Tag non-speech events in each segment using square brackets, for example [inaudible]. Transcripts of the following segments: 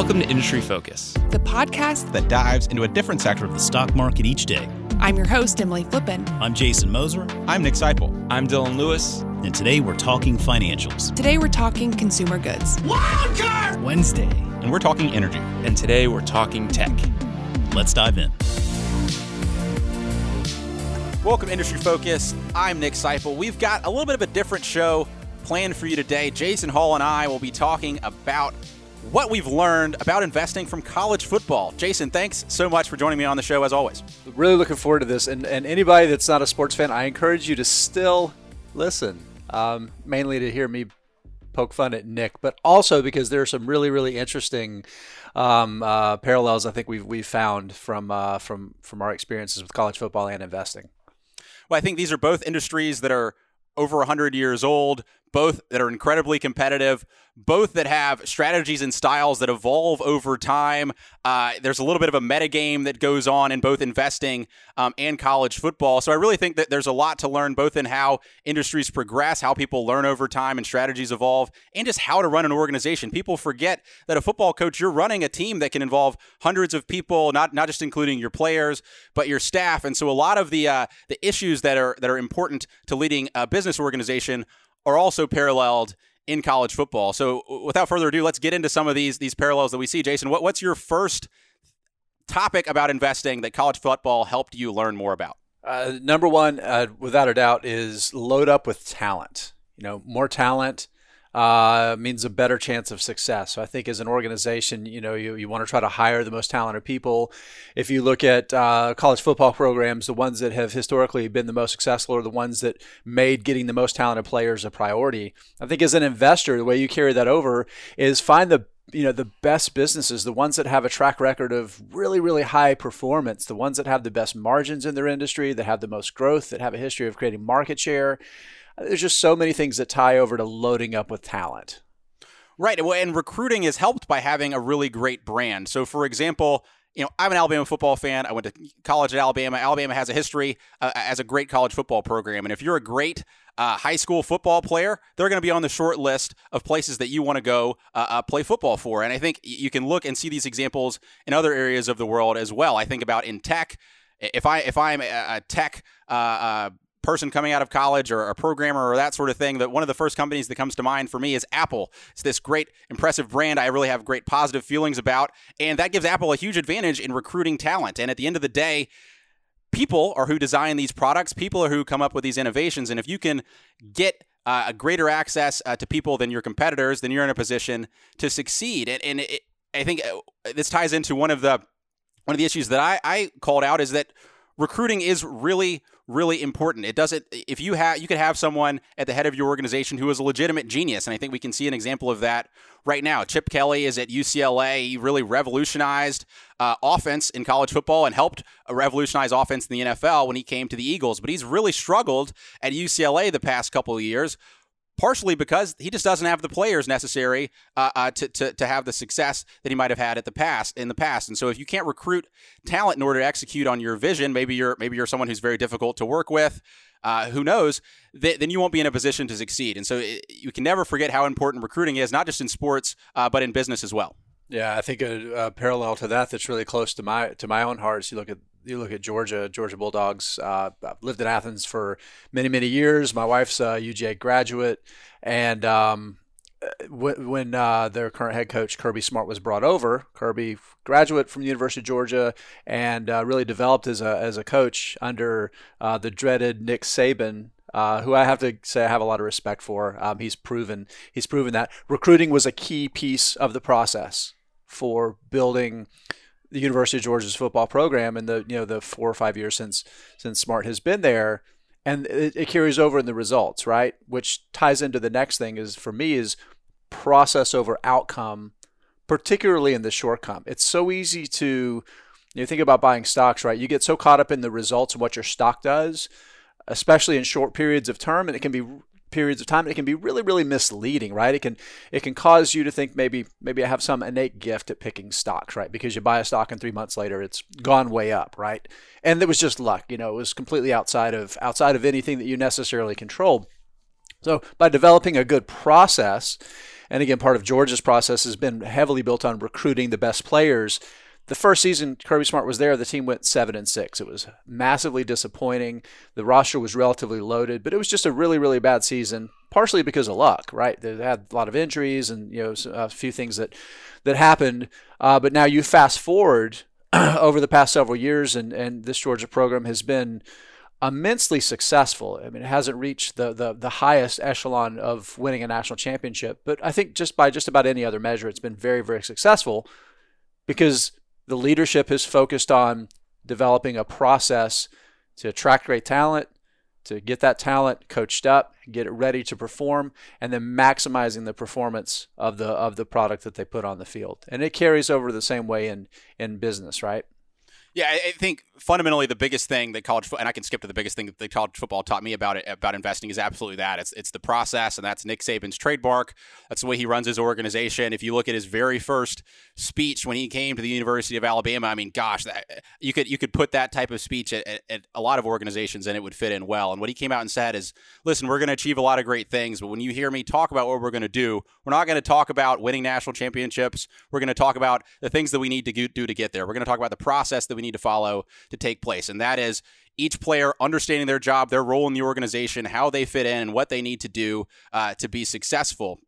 Welcome to Industry Focus, the podcast that dives into a different sector of the stock market each day. I'm your host, Emily Flippen. I'm Jason Moser. I'm Nick Sciple. I'm Dylan Lewis. And today we're talking financials. Today we're talking consumer goods. Wildcard Wednesday. And we're talking energy. And today we're talking tech. Let's dive in. Welcome to Industry Focus. I'm Nick Sciple. We've got a little bit of a different show planned for you today. Jason Hall and I will be talking about what we've learned about investing from college football. Jason, thanks so much for joining me on the show as always. Really looking forward to this. And, and anybody that's not a sports fan, I encourage you to still listen, um, mainly to hear me poke fun at Nick, but also because there are some really, really interesting um, uh, parallels I think we've, we've found from, uh, from, from our experiences with college football and investing. Well, I think these are both industries that are over 100 years old, both that are incredibly competitive, both that have strategies and styles that evolve over time. Uh, there's a little bit of a metagame that goes on in both investing um, and college football. So I really think that there's a lot to learn both in how industries progress, how people learn over time and strategies evolve, and just how to run an organization. People forget that a football coach, you're running a team that can involve hundreds of people, not not just including your players, but your staff. And so a lot of the uh, the issues that are that are important to leading a business organization are also paralleled in college football. So without further ado, let's get into some of these these parallels that we see. Jason, what, what's your first topic about investing that college football helped you learn more about? Uh, number one, uh, without a doubt, is load up with talent. You know, more talent uh, means a better chance of success. So I think as an organization, you know, you, you want to try to hire the most talented people. If you look at uh, college football programs, the ones that have historically been the most successful are the ones that made getting the most talented players a priority. I think as an investor, the way you carry that over is find the you know the best businesses the ones that have a track record of really really high performance the ones that have the best margins in their industry that have the most growth that have a history of creating market share there's just so many things that tie over to loading up with talent. Right. And recruiting is helped by having a really great brand. So, for example, you know, I'm an Alabama football fan. I went to college at Alabama. Alabama has a history uh, as a great college football program. And if you're a great uh, high school football player, they're going to be on the short list of places that you want to go uh, uh, play football for. And I think you can look and see these examples in other areas of the world as well. I think about in tech. If I if I'm a tech uh, uh, person coming out of college or a programmer or that sort of thing that one of the first companies that comes to mind for me is Apple. It's this great impressive brand I really have great positive feelings about and that gives Apple a huge advantage in recruiting talent. And at the end of the day, people are who design these products, people are who come up with these innovations and if you can get uh, a greater access uh, to people than your competitors, then you're in a position to succeed. And, and it, I think uh, this ties into one of the one of the issues that I, I called out is that recruiting is really really important. It doesn't if you have you could have someone at the head of your organization who is a legitimate genius, and I think we can see an example of that right now. Chip Kelly is at UCLA. He really revolutionized uh, offense in college football and helped revolutionize offense in the NFL when he came to the Eagles. But he's really struggled at UCLA the past couple of years partially because he just doesn't have the players necessary uh, uh, to, to, to have the success that he might have had at the past in the past. And so if you can't recruit talent in order to execute on your vision, maybe you're maybe you're someone who's very difficult to work with. Uh, who knows? Th- then you won't be in a position to succeed. And so it, you can never forget how important recruiting is, not just in sports, uh, but in business as well. Yeah, I think a, a, parallel to that that's really close to my to my own heart is you look at you look at Georgia, Georgia Bulldogs. Uh, I've lived in Athens for many, many years. My wife's a UGA graduate, and um, when uh, their current head coach Kirby Smart was brought over, Kirby graduate from the University of Georgia and uh, really developed as a as a coach under uh, the dreaded Nick Saban. Uh, who I have to say I have a lot of respect for. Um, he's proven he's proven that recruiting was a key piece of the process for building the University of Georgia's football program in the you know the four or five years since since Smart has been there, and it, it carries over in the results, right? Which ties into the next thing is for me is process over outcome, particularly in the short come. It's so easy to you think about buying stocks, right? You get so caught up in the results and what your stock does, especially in short periods of term, and it can be periods of time it can be really really misleading right? It can it can cause you to think maybe maybe i have some innate gift at picking stocks right? Because you buy a stock and three months later it's gone way up right? And it was just luck you know it was completely outside of outside of anything that you necessarily control. So by developing a good process And again, part of Georgia's process has been heavily built on recruiting the best players. The first season Kirby Smart was there, the team went seven and six. It was massively disappointing. The roster was relatively loaded, but it was just a really, really bad season. Partially because of luck, right? They had a lot of injuries and you know a few things that that happened. Uh, but now you fast forward [clears throat] over the past several years, and and this Georgia program has been immensely successful. I mean, it hasn't reached the, the the highest echelon of winning a national championship, but I think just by just about any other measure, it's been very, very successful because the leadership is focused on developing a process to attract great talent, to get that talent coached up, get it ready to perform, and then maximizing the performance of the of the product that they put on the field. And it carries over the same way in in business, right? Yeah, I think fundamentally the biggest thing that college and I can skip to the biggest thing that college football taught me about it about investing is absolutely that. It's it's the process and that's Nick Saban's trademark. That's the way he runs his organization. If you look at his very first speech when he came to the University of Alabama, I mean, gosh, that, you could you could put that type of speech at, at, at a lot of organizations and it would fit in well. And what he came out and said is, "Listen, we're going to achieve a lot of great things, but when you hear me talk about what we're going to do, we're not going to talk about winning national championships. We're going to talk about the things that we need to do to get there. We're going to talk about the process that we need to follow to take place. And that is each player understanding their job, their role in the organization, how they fit in, and what they need to do uh, to be successful.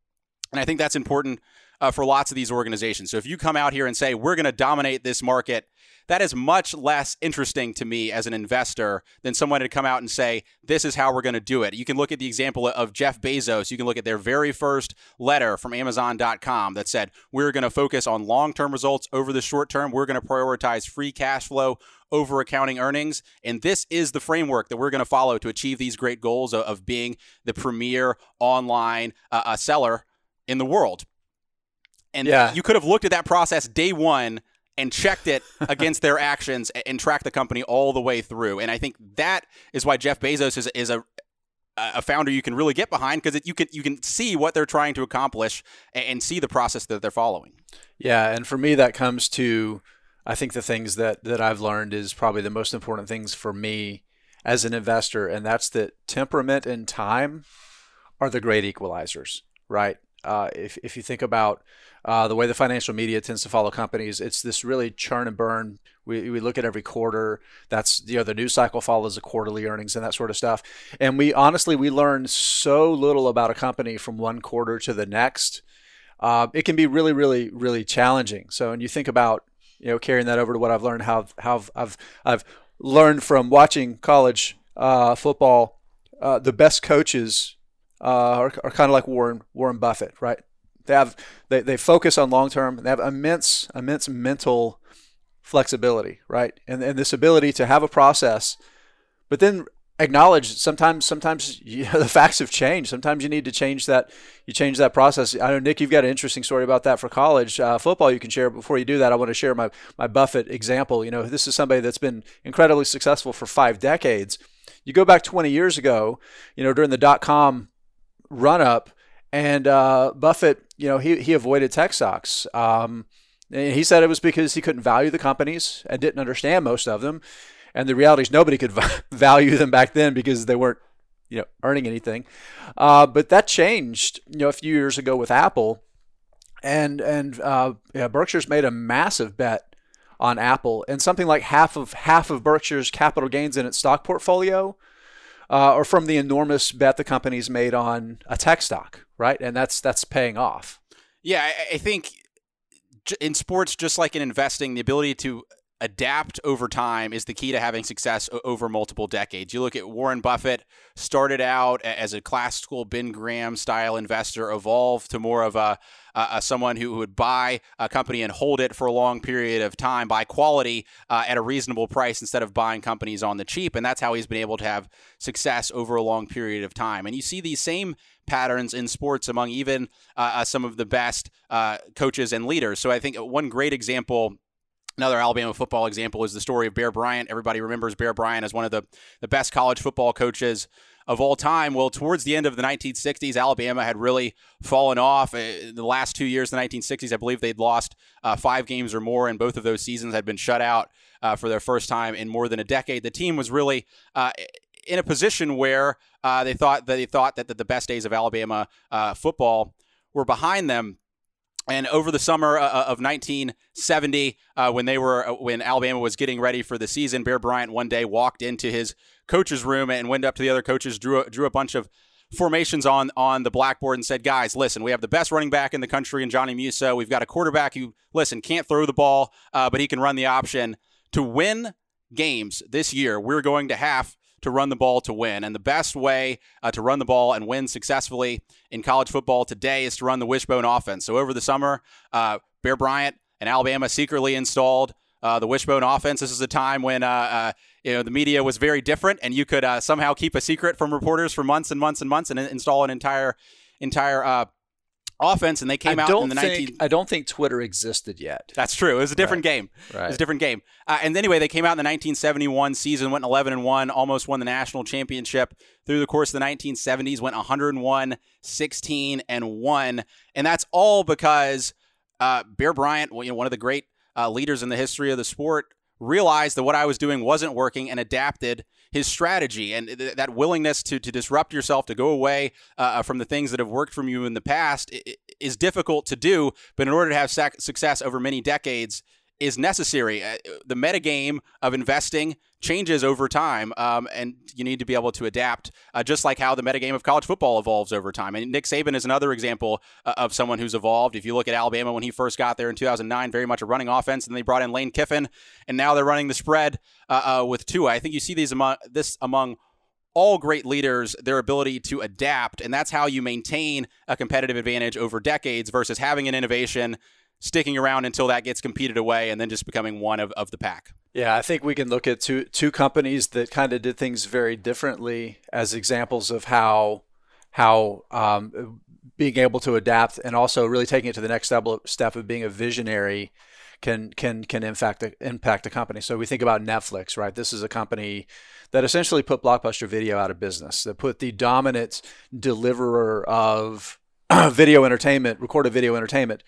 And I think that's important uh, for lots of these organizations. So if you come out here and say, we're going to dominate this market, that is much less interesting to me as an investor than someone to come out and say, this is how we're going to do it. You can look at the example of Jeff Bezos. You can look at their very first letter from Amazon.com that said, we're going to focus on long term results over the short term. We're going to prioritize free cash flow over accounting earnings. And this is the framework that we're going to follow to achieve these great goals of, being the premier online uh, uh, seller in the world. And yeah. you could have looked at that process day one and checked it [laughs] against their actions and tracked the company all the way through. And I think that is why Jeff Bezos is, is a a founder you can really get behind because you can you can see what they're trying to accomplish and see the process that they're following. Yeah, and for me that comes to I think the things that that I've learned is probably the most important things for me as an investor and that's that temperament and time are the great equalizers, right? Uh, if, if you think about uh, the way the financial media tends to follow companies, it's this really churn and burn. We, we look at every quarter. That's you know the news cycle follows the quarterly earnings and that sort of stuff. And we honestly we learn so little about a company from one quarter to the next. Uh, it can be really really really challenging. So when you think about you know carrying that over to what I've learned, how how I've I've learned from watching college uh, football. Uh, the best coaches uh, are, are kind of like Warren Warren Buffett, right? They have they, they focus on long term. They have immense immense mental flexibility, right? And and this ability to have a process, but then acknowledge sometimes sometimes [laughs] you the facts have changed. Sometimes you need to change that you change that process. I know Nick, you've got an interesting story about that for college uh, football. You can share. Before you do that, I want to share my my Buffett example. You know, this is somebody that's been incredibly successful for five decades. You go back 20 years ago, you know, during the dot com run up, and uh, Buffett, you know, he he avoided tech stocks. Um, he said it was because he couldn't value the companies and didn't understand most of them. And the reality is nobody could [laughs] value them back then because they weren't, you know, earning anything. Uh, but that changed, you know, a few years ago with Apple, and and uh, yeah, Berkshire's made a massive bet on Apple, and something like half of half of Berkshire's capital gains in its stock portfolio uh, or from the enormous bet the company's made on a tech stock, right? And that's that's paying off. Yeah, I, I think in sports, just like in investing, the ability to adapt over time is the key to having success over multiple decades. You look at Warren Buffett, started out as a classical Ben Graham style investor, evolved to more of a, a someone who would buy a company and hold it for a long period of time, buy quality uh, at a reasonable price instead of buying companies on the cheap. And that's how he's been able to have success over a long period of time. And you see these same patterns in sports among even uh, uh some of the best uh, coaches and leaders. So I think one great example Another Alabama football example is the story of Bear Bryant. Everybody remembers Bear Bryant as one of the, the best college football coaches of all time. Well, towards the end of the 1960s, Alabama had really fallen off. Uh, in the last two years, the 1960s, I believe they'd lost uh, five games or more, and both of those seasons had been shut out uh, for their first time in more than a decade. The team was really uh, in a position where uh, they thought that they thought that the best days of Alabama uh, football were behind them. And over the summer uh, of 1970, uh, when they were uh, when Alabama was getting ready for the season, Bear Bryant one day walked into his coach's room and went up to the other coaches, drew a, drew a bunch of formations on on the blackboard and said, "Guys, listen, we have the best running back in the country in Johnny Musso. We've got a quarterback who, listen, can't throw the ball, uh, but he can run the option to win games this year. We're going to have." To run the ball to win. And the best way uh, to run the ball and win successfully in college football today is to run the wishbone offense. So over the summer, uh, Bear Bryant and Alabama secretly installed uh, the wishbone offense. This is a time when uh, uh, you know the media was very different, and you could uh, somehow keep a secret from reporters for months and months and months, and install an entire entire offense. And they came I out in the think, 19- I don't think Twitter existed yet. That's true. It was a different game. It was a different game. Uh, and anyway, they came out in the 1971 season, went 11 and one, almost won the national championship. Through the course of the 1970s, went 101, 16 and one, and that's all because uh, Bear Bryant, you know, one of the great uh, leaders in the history of the sport, realized that what I was doing wasn't working and adapted his strategy and th- that willingness to, to disrupt yourself, to go away uh, from the things that have worked from you in the past is difficult to do. But in order to have sac- success over many decades, is necessary. Uh, the metagame of investing changes over time, um, and you need to be able to adapt, uh, just like how the metagame of college football evolves over time. And Nick Saban is another example uh, of someone who's evolved. If you look at Alabama when he first got there in 2009, very much a running offense, and they brought in Lane Kiffin, and now they're running the spread uh, uh, with Tua. I think you see these among this among all great leaders their ability to adapt and that's how you maintain a competitive advantage over decades versus having an innovation sticking around until that gets competed away and then just becoming one of, of the pack Yeah, I think we can look at two two companies that kind of did things very differently as examples of how how um, being able to adapt and also really taking it to the next step, step of being a visionary can can can impact impact a company. So we think about Netflix, right? This is a company that essentially put Blockbuster Video out of business. That put the dominant deliverer of [clears throat] video entertainment, recorded video entertainment,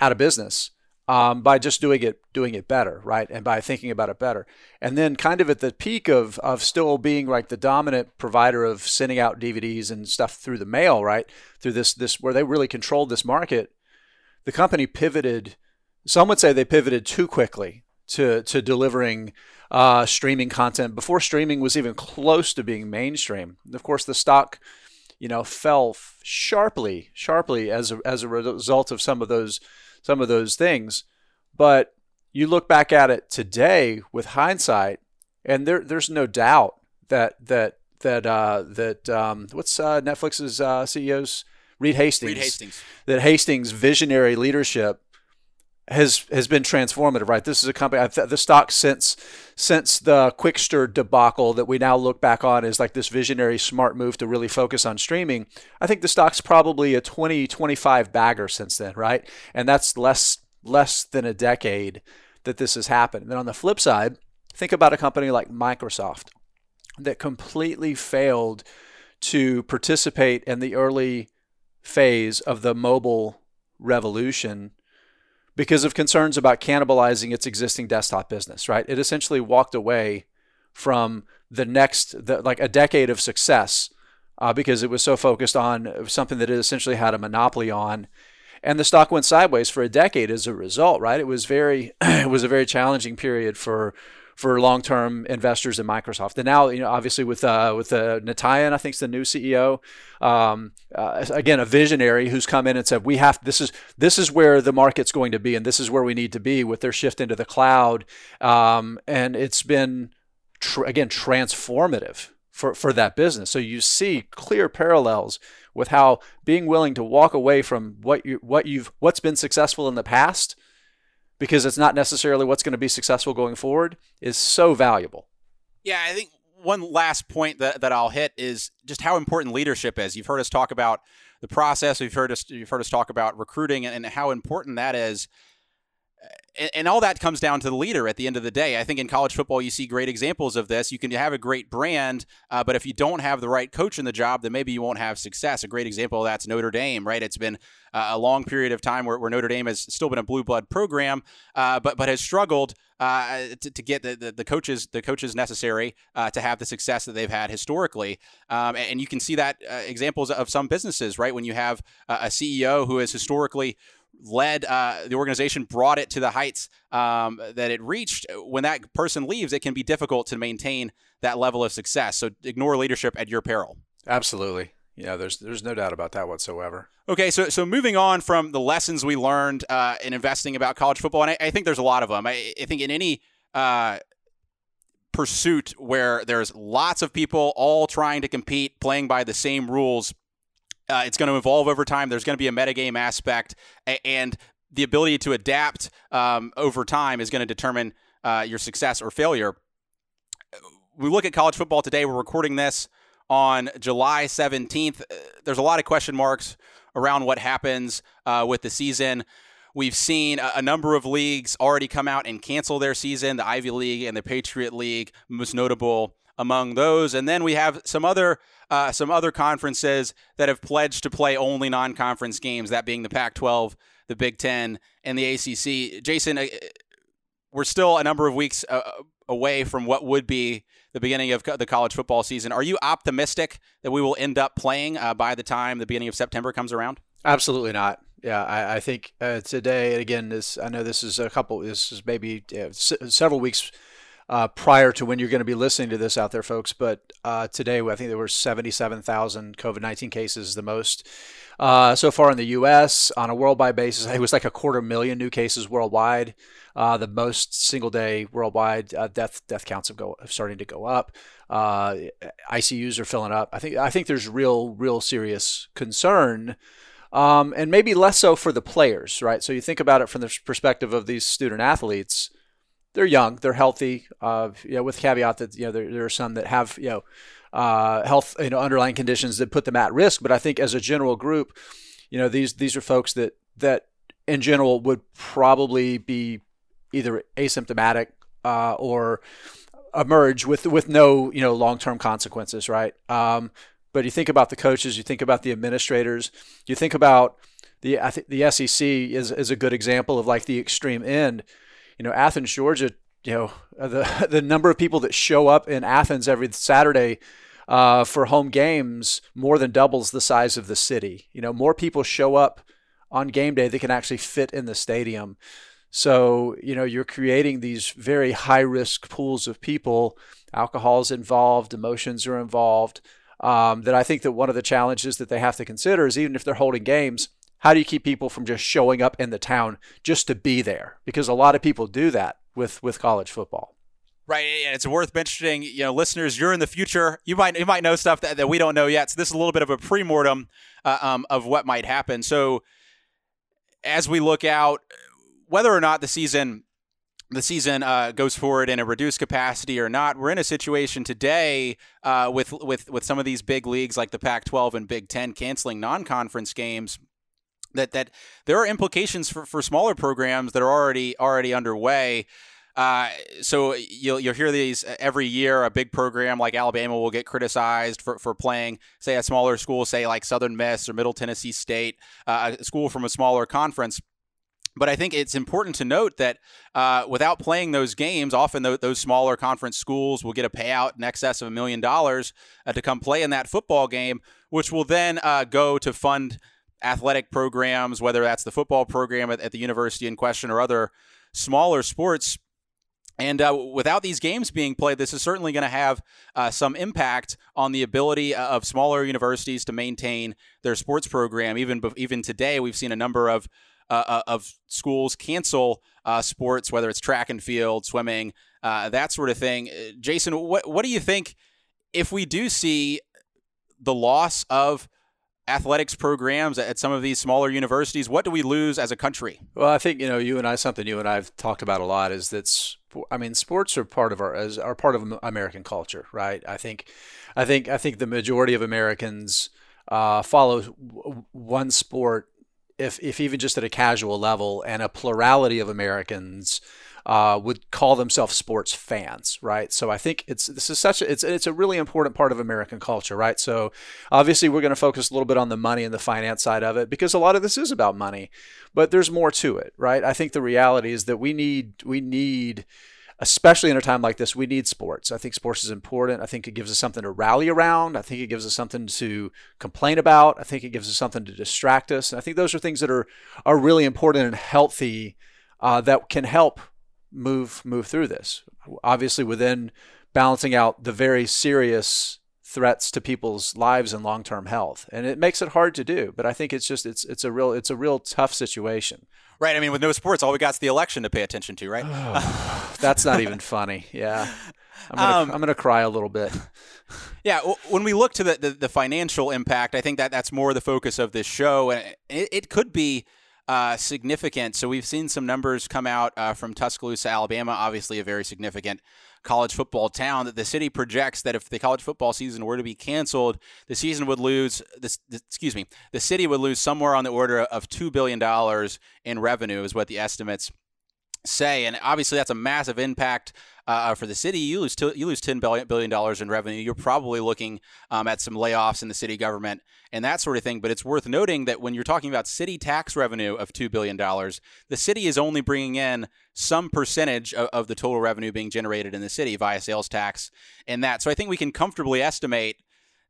out of business um, by just doing it doing it better, right? And by thinking about it better. And then kind of at the peak of of still being like the dominant provider of sending out DVDs and stuff through the mail, right? Through this this where they really controlled this market, the company pivoted. Some would say they pivoted too quickly to to delivering uh, streaming content before streaming was even close to being mainstream. Of course, the stock, you know, fell sharply, sharply as a, as a result of some of those some of those things. But you look back at it today with hindsight, and there there's no doubt that that that uh, that um, what's uh, Netflix's uh, CEO's Reed Hastings, Reed Hastings. that Hastings' visionary leadership has has been transformative, right? This is a company. The stock since since the Qwikster debacle that we now look back on as like this visionary, smart move to really focus on streaming. I think the stock's probably a 20, 25 bagger since then, right? And that's less less than a decade that this has happened. And then on the flip side, think about a company like Microsoft that completely failed to participate in the early phase of the mobile revolution because of concerns about cannibalizing its existing desktop business, right? It essentially walked away from the next, the, like a decade of success uh, because it was so focused on something that it essentially had a monopoly on. And the stock went sideways for a decade as a result, right? It was very, [clears throat] it was a very challenging period for for long-term investors in Microsoft. And now, you know, obviously with uh, with uh, Natayan, I think is the new CEO. Um, uh, again, a visionary who's come in and said, "We have this is this is where the market's going to be, and this is where we need to be with their shift into the cloud." Um, and it's been tr- again transformative for for that business. So you see clear parallels with how being willing to walk away from what you what you've what's been successful in the past because it's not necessarily what's going to be successful going forward is so valuable. Yeah, I think one last point that, that I'll hit is just how important leadership is. You've heard us talk about the process. We've heard us you've heard us talk about recruiting and, how important that is. And, and all that comes down to the leader at the end of the day. I think in college football, you see great examples of this. You can have a great brand, uh, but if you don't have the right coach in the job, then maybe you won't have success. A great example of that's Notre Dame, right? It's been uh, a long period of time where, where, Notre Dame has still been a blue blood program, uh, but but has struggled uh, to, to, get the, the, the, coaches the coaches necessary uh, to have the success that they've had historically. Um, and you can see that uh, examples of some businesses, right? When you have a CEO who has historically led uh, the organization, brought it to the heights um, that it reached. When that person leaves, it can be difficult to maintain that level of success. So ignore leadership at your peril. Absolutely. Yeah, there's there's no doubt about that whatsoever. Okay, so so moving on from the lessons we learned uh, in investing about college football, and I, I, think there's a lot of them. I, I think in any uh, pursuit where there's lots of people all trying to compete, playing by the same rules, uh, it's going to evolve over time. There's going to be a metagame aspect, and the ability to adapt um, over time is going to determine uh, your success or failure. We look at college football today. We're recording this on July 17th. Uh, there's a lot of question marks around what happens uh, with the season. We've seen a, number of leagues already come out and cancel their season, the Ivy League and the Patriot League, most notable among those. And then we have some other uh, some other conferences that have pledged to play only non-conference games, that being the Pac-12, the Big Ten, and the ACC. Jason, uh, we're still a number of weeks uh, away from what would be the beginning of the college football season. Are you optimistic that we will end up playing uh, by the time the beginning of September comes around? Absolutely not. Yeah, I, I think uh, today, again, this I know this is a couple, this is maybe s- several weeks uh, prior to when you're going to be listening to this out there, folks. But uh, today, I think there were 77,000 COVID 19 cases, the most uh, so far in the U.S. on a worldwide basis. It was like a quarter million new cases worldwide. Uh, the most single day worldwide uh, death death counts have go starting to go up. Uh, ICUs are filling up. I think I think there's real real serious concern. Um, and maybe less so for the players, right? So you think about it from the perspective of these student athletes they're young, they're healthy. Uh, you know, with caveat that you know there, there are some that have you know uh, health you know underlying conditions that put them at risk. But I think as a general group, you know these these are folks that that in general would probably be either asymptomatic uh, or emerge with with no you know long term consequences, right? Um, but you think about the coaches, you think about the administrators, you think about the I think the SEC is is a good example of like the extreme end you know, Athens, Georgia, you know, the [laughs] the number of people that show up in Athens every Saturday uh, for home games more than doubles the size of the city. You know, more people show up on game day that can actually fit in the stadium. So, you know, you're creating these very high risk pools of people. Alcohol is involved, emotions are involved. Um, that I think that one of the challenges that they have to consider is even if they're holding games, how do you keep people from just showing up in the town just to be there? Because a lot of people do that with with college football. Right, and it's worth mentioning, you know, listeners, you're in the future. You might you might know stuff that, that we don't know yet. So this is a little bit of a pre-mortem uh, um, of what might happen. So as we look out, whether or not the season the season uh, goes forward in a reduced capacity or not, we're in a situation today uh, with with with some of these big leagues like the Pac-12 and Big Ten canceling non-conference games that that there are implications for, for smaller programs that are already already underway. Uh, so you'll you'll hear these every year. A big program like Alabama will get criticized for, for playing, say, a smaller school, say like Southern Miss or Middle Tennessee State, uh, a school from a smaller conference. But I think it's important to note that uh, without playing those games, often th- those smaller conference schools will get a payout in excess of a million dollars uh, to come play in that football game, which will then uh, go to fund athletic programs, whether that's the football program at, at the university in question or other smaller sports. And uh, without these games being played, this is certainly going to have uh, some impact on the ability of smaller universities to maintain their sports program. Even even today, we've seen a number of uh, uh of schools cancel uh, sports, whether it's track and field, swimming, uh, that sort of thing. Jason, what what do you think if we do see the loss of athletics programs at some of these smaller universities? What do we lose as a country? Well, I think you know you and I something you and I have talked about a lot is that I mean sports are part of our as are part of American culture, right? I think, I think I think the majority of Americans uh, follow one sport if if even just at a casual level, and a plurality of Americans uh, would call themselves sports fans, right? So I think it's this is such a, it's it's a really important part of American culture, right? So obviously we're going to focus a little bit on the money and the finance side of it because a lot of this is about money, but there's more to it, right? I think the reality is that we need we need especially in a time like this, we need sports. I think sports is important. I think it gives us something to rally around. I think it gives us something to complain about. I think it gives us something to distract us. And I think those are things that are are really important and healthy uh, that can help move move through this. Obviously, within balancing out the very serious threats to people's lives and long-term health, and it makes it hard to do. But I think it's just it's it's a real it's a real tough situation. Right. I mean, with no sports, all we got is the election to pay attention to, right? [sighs] That's not even funny. Yeah. I'm gonna, um, I'm gonna cry a little bit. [laughs] Yeah, when we look to the, the, the, financial impact, I think that that's more the focus of this show, and it, it could be uh, significant. So we've seen some numbers come out uh, from Tuscaloosa, Alabama, obviously a very significant college football town. That the city projects that if the college football season were to be canceled, the season would lose. This, excuse me, the city would lose somewhere on the order of two billion dollars in revenue, is what the estimates say. And obviously, that's a massive impact uh, uh for the city. You lose t- you lose ten billion dollars in revenue. You're probably looking um, at some layoffs in the city government and that sort of thing. But it's worth noting that when you're talking about city tax revenue of two billion dollars, the city is only bringing in some percentage of, of the total revenue being generated in the city via sales tax and that. So I think we can comfortably estimate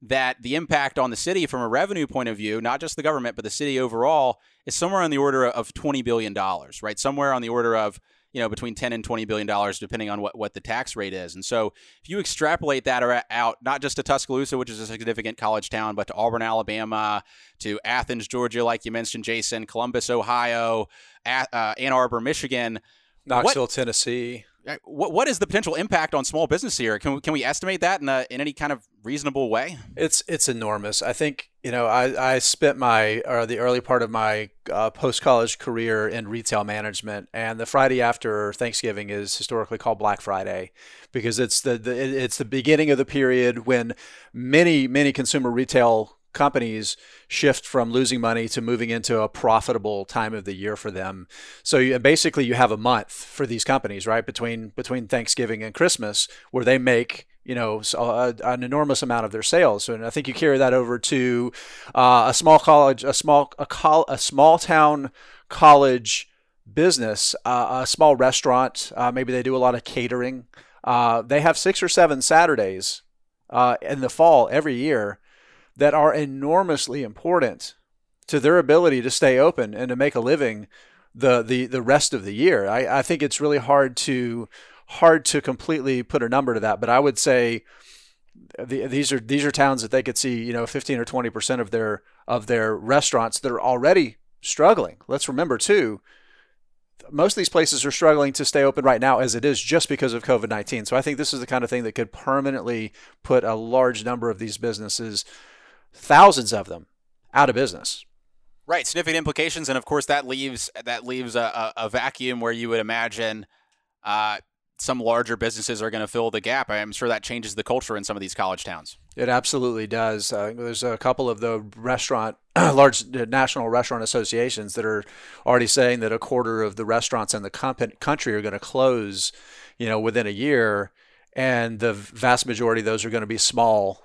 that the impact on the city from a revenue point of view, not just the government, but the city overall, is somewhere on the order of $20 billion, right? Somewhere on the order of, you know, between 10 and $20 billion, depending on what, what the tax rate is. And so if you extrapolate that out, not just to Tuscaloosa, which is a significant college town, but to Auburn, Alabama, to Athens, Georgia, like you mentioned, Jason, Columbus, Ohio, uh, Ann Arbor, Michigan, Knoxville, what, Tennessee. What what is the potential impact on small business here? Can we, can we estimate that in a, in any kind of reasonable way? It's it's enormous. I think you know I, I spent my or the early part of my uh, post college career in retail management, and the Friday after Thanksgiving is historically called Black Friday because it's the, the it's the beginning of the period when many many consumer retail companies shift from losing money to moving into a profitable time of the year for them. So you, basically, you have a month for these companies, right between between Thanksgiving and Christmas, where they make you know a, an enormous amount of their sales. And I think you carry that over to uh, a small college, a small a, col- a small town college business, uh, a small restaurant. Uh, maybe they do a lot of catering. Uh, they have six or seven Saturdays uh, in the fall every year that are enormously important to their ability to stay open and to make a living the the, the rest of the year. I, I think it's really hard to hard to completely put a number to that, but I would say the, these are these are towns that they could see you know 15 or 20 percent of their of their restaurants that are already struggling. Let's remember too. Most of these places are struggling to stay open right now as it is just because of COVID 19. So I think this is the kind of thing that could permanently put a large number of these businesses thousands of them out of business. Right, significant implications, and of course that leaves that leaves a, a, vacuum where you would imagine uh, some larger businesses are going to fill the gap. I'm sure that changes the culture in some of these college towns. It absolutely does. Uh, there's a couple of the restaurant, [clears throat] large national restaurant associations that are already saying that a quarter of the restaurants in the country are going to close, you know, within a year, and the vast majority of those are going to be small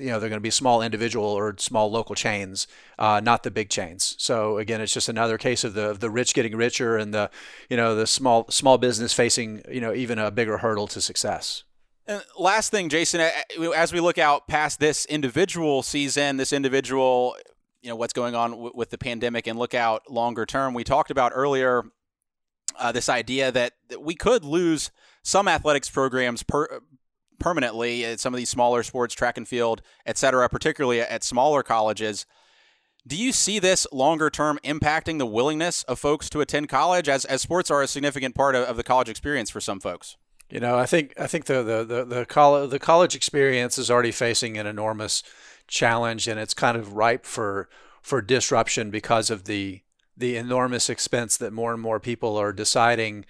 you know they're going to be small individual or small local chains, uh, not the big chains. So again, it's just another case of the the rich getting richer and the you know the small small business facing you know even a bigger hurdle to success. And last thing, Jason, as we look out past this individual season, this individual, you know, what's going on w- with the pandemic, and look out longer term, we talked about earlier uh, this idea that, that we could lose some athletics programs per, permanently at some of these smaller sports, track and field, et cetera, particularly at smaller colleges. Do you see this longer term impacting the willingness of folks to attend college as, as sports are a significant part of, of the college experience for some folks? You know, I think I think the the the, the college the college experience is already facing an enormous challenge, and it's kind of ripe for for disruption because of the the enormous expense that more and more people are deciding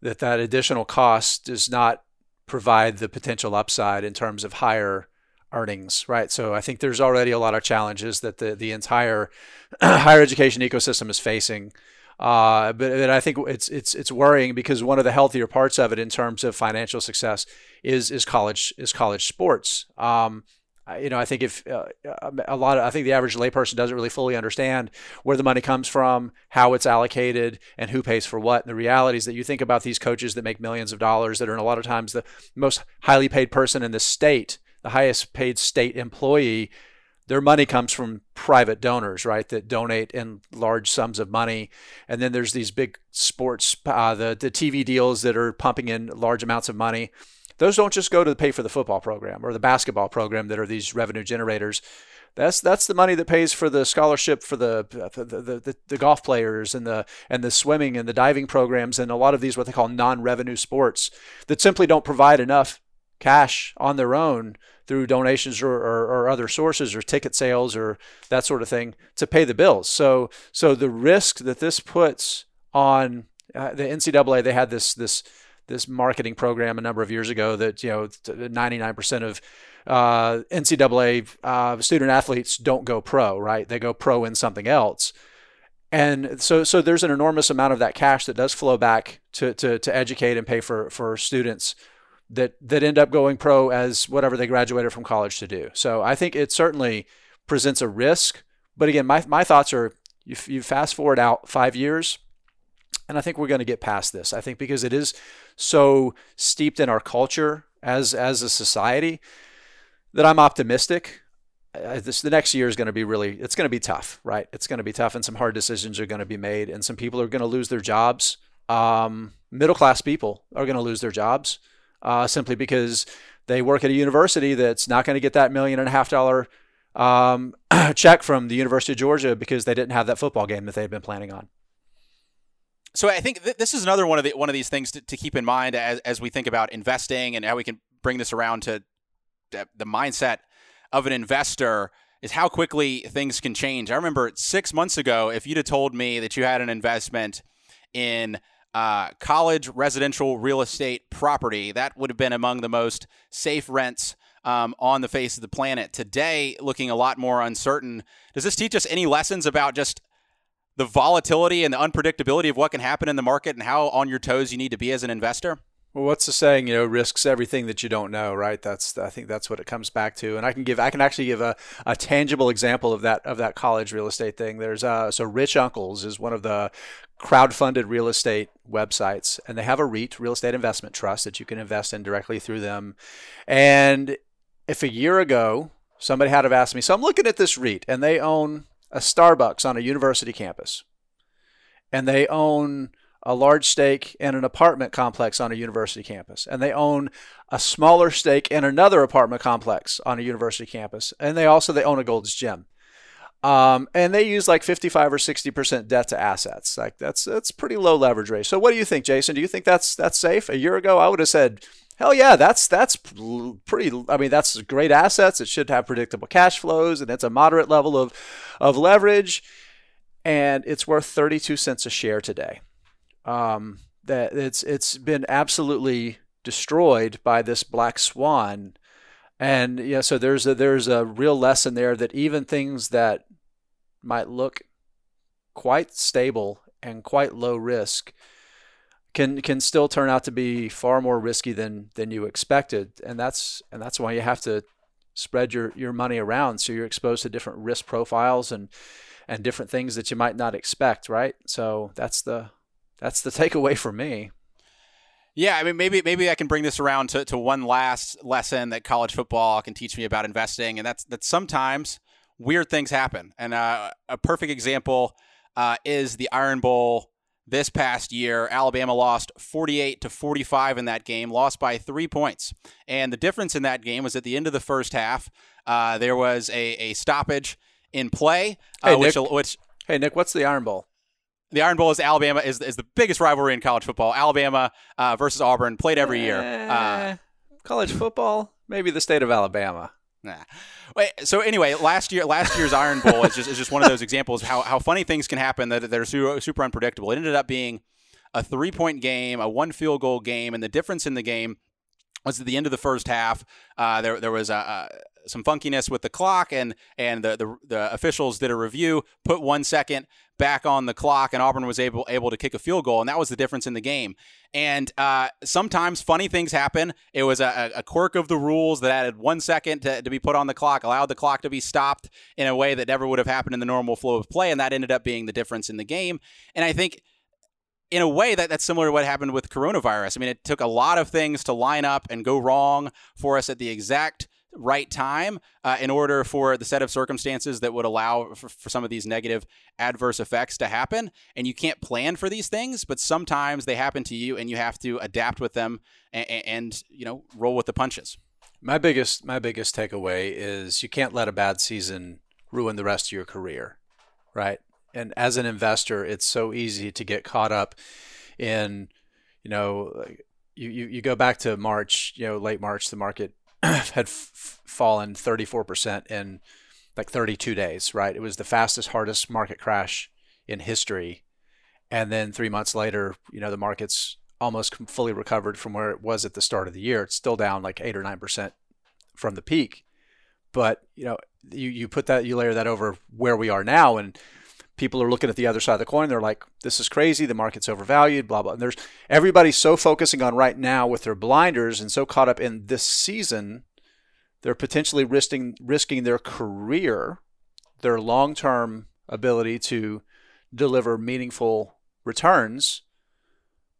that that additional cost is not provide the potential upside in terms of higher earnings, right? So I think there's already a lot of challenges that the the entire [clears throat] higher education ecosystem is facing. Uh, but, I think it's it's it's worrying because one of the healthier parts of it in terms of financial success is is college is college sports. Um, you know, I think if uh, a lot of, I think the average layperson doesn't really fully understand where the money comes from, how it's allocated, and who pays for what. And the reality is that you think about these coaches that make millions of dollars, that are in a lot of times the most highly paid person in the state, the highest paid state employee. Their money comes from private donors, right? That donate in large sums of money, and then there's these big sports, uh, the the TV deals that are pumping in large amounts of money those don't just go to pay for the football program or the basketball program that are these revenue generators. That's that's the money that pays for the scholarship for the the, the, the, the golf players and the and the swimming and the diving programs and a lot of these what they call non-revenue sports that simply don't provide enough cash on their own through donations or, or, or, other sources or ticket sales or that sort of thing to pay the bills. So so the risk that this puts on uh, the NCAA, they had this this this marketing program a number of years ago that you know 99% of uh, NCAA uh, student athletes don't go pro, right? They go pro in something else. And so, so there's an enormous amount of that cash that does flow back to, to, to educate and pay for, for students that, that end up going pro as whatever they graduated from college to do. So I think it certainly presents a risk. But again, my, my thoughts are you, you fast forward out five years, and I think we're going to get past this. I think because it is so steeped in our culture as as a society that I'm optimistic. Uh, this the next year is going to be really it's going to be tough, right? It's going to be tough, and some hard decisions are going to be made, and some people are going to lose their jobs. Um, middle class people are going to lose their jobs uh, simply because they work at a university that's not going to get that million and a half dollar um, [clears throat] check from the University of Georgia because they didn't have that football game that they had been planning on. So I think th- this is another one of the one of these things to, to keep in mind as, as we think about investing and how we can bring this around to the mindset of an investor is how quickly things can change. I remember six months ago, if you'd have told me that you had an investment in uh, college residential real estate property, that would have been among the most safe rents um, on the face of the planet. Today, looking a lot more uncertain. Does this teach us any lessons about just the volatility and the unpredictability of what can happen in the market and how on your toes you need to be as an investor? Well, what's the saying? You know, risks everything that you don't know, right? That's I think that's what it comes back to. And I can give I can actually give a, a tangible example of that of that college real estate thing. There's uh so Rich Uncles is one of the crowd-funded real estate websites, and they have a REIT, real estate investment trust, that you can invest in directly through them. And if a year ago somebody had have asked me, so I'm looking at this REIT, and they own a Starbucks on a university campus, and they own a large stake in an apartment complex on a university campus, and they own a smaller stake in another apartment complex on a university campus, and they also they own a Gold's Gym. Um, and they use like 55 or 60 percent debt to assets. Like that's that's pretty low leverage rate. So what do you think, Jason? Do you think that's that's safe? A year ago, I would have said Hell yeah, that's that's pretty. I mean, that's great assets. It should have predictable cash flows, and it's a moderate level of of leverage, and it's worth thirty two cents a share today. Um, that it's it's been absolutely destroyed by this black swan, and yeah, so there's a there's a real lesson there that even things that might look quite stable and quite low risk can can still turn out to be far more risky than than you expected. And that's and that's why you have to spread your your money around. So you're exposed to different risk profiles and and different things that you might not expect right? So that's the that's the [laughs] takeaway for me. Yeah, I mean, maybe maybe I can bring this around to, to one last lesson that college football can teach me about investing, and that's that sometimes weird things happen. And uh, a perfect example uh, is the Iron Bowl this past year. Alabama lost 48 to 45 in that game, lost by three points. And the difference in that game was at the end of the first half, uh, there was a, a stoppage in play. Uh, hey, which, Nick. which, hey, Nick, what's the Iron Bowl? The Iron Bowl is Alabama is, is the biggest rivalry in college football. Alabama uh, versus Auburn played every year. Uh, college football, maybe the state of Alabama. Nah. Wait, so anyway, last year last year's Iron Bowl is just is just one of those examples of how, how funny things can happen that, are super, super unpredictable. It ended up being a three point game, a one field goal game, and the difference in the game was at the end of the first half. Uh, there there was a some funkiness with the clock, and and the, the the officials did a review, put one second back on the clock, and Auburn was able able to kick a field goal, and that was the difference in the game. And uh, sometimes funny things happen. It was a, a, quirk of the rules that added one second to, to be put on the clock, allowed the clock to be stopped in a way that never would have happened in the normal flow of play, and that ended up being the difference in the game. And I think in a way that that's similar to what happened with coronavirus. I mean, it took a lot of things to line up and go wrong for us at the exact right time uh, in order for the set of circumstances that would allow for, for, some of these negative adverse effects to happen. And you can't plan for these things, but sometimes they happen to you and you have to adapt with them and, and you know, roll with the punches. My biggest my biggest takeaway is you can't let a bad season ruin the rest of your career, right? and as an investor, it's so easy to get caught up in, you know, you, you, you go back to March, you know, late March, the market [clears throat] had f- fallen 34% in like 32 days, right? It was the fastest, hardest market crash in history. And then three months later, you know, the market's almost fully recovered from where it was at the start of the year. It's still down like eight or 9% from the peak. But, you know, you, you put that, you layer that over where we are now. And people are looking at the other side of the coin. They're like, this is crazy. The market's overvalued, blah, blah. And there's everybody's so focusing on right now with their blinders and so caught up in this season, they're potentially risking, risking their career, their long term ability to deliver meaningful returns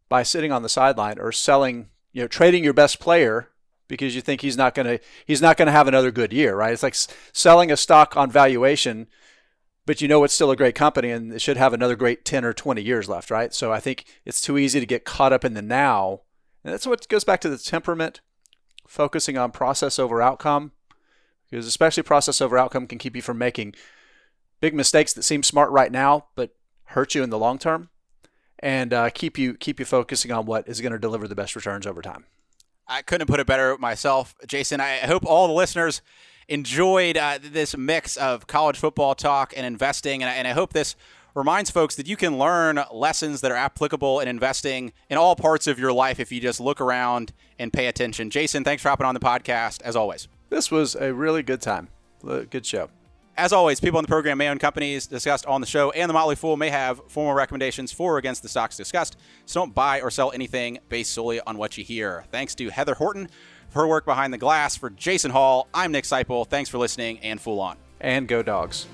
by sitting on the sideline or selling, you know, trading your best player because you think he's not going to he's not going to have another good year, right? It's like selling a stock on valuation but you know it's still a great company and it should have another great 10 or 20 years left, right? So I think it's too easy to get caught up in the now. And that's what goes back to the temperament, focusing on process over outcome, because especially process over outcome can keep you from making big mistakes that seem smart right now, but hurt you in the long term, and uh, keep you keep you focusing on what is going to deliver the best returns over time. I couldn't put it better myself, Jason. I hope all the listeners enjoyed uh, this mix of college football talk and investing, and I, and I hope this reminds folks that you can learn lessons that are applicable in investing in all parts of your life if you just look around and pay attention. Jason, thanks for hopping on the podcast as always. This was a really good time. Good show. As always, people on the program may own companies discussed on the show, and the Motley Fool may have formal recommendations for or against the stocks discussed. So don't buy or sell anything based solely on what you hear. Thanks to Heather Horton her work behind the glass. For Jason Hall, I'm Nick Sciple. Thanks for listening and Fool On. And go dogs.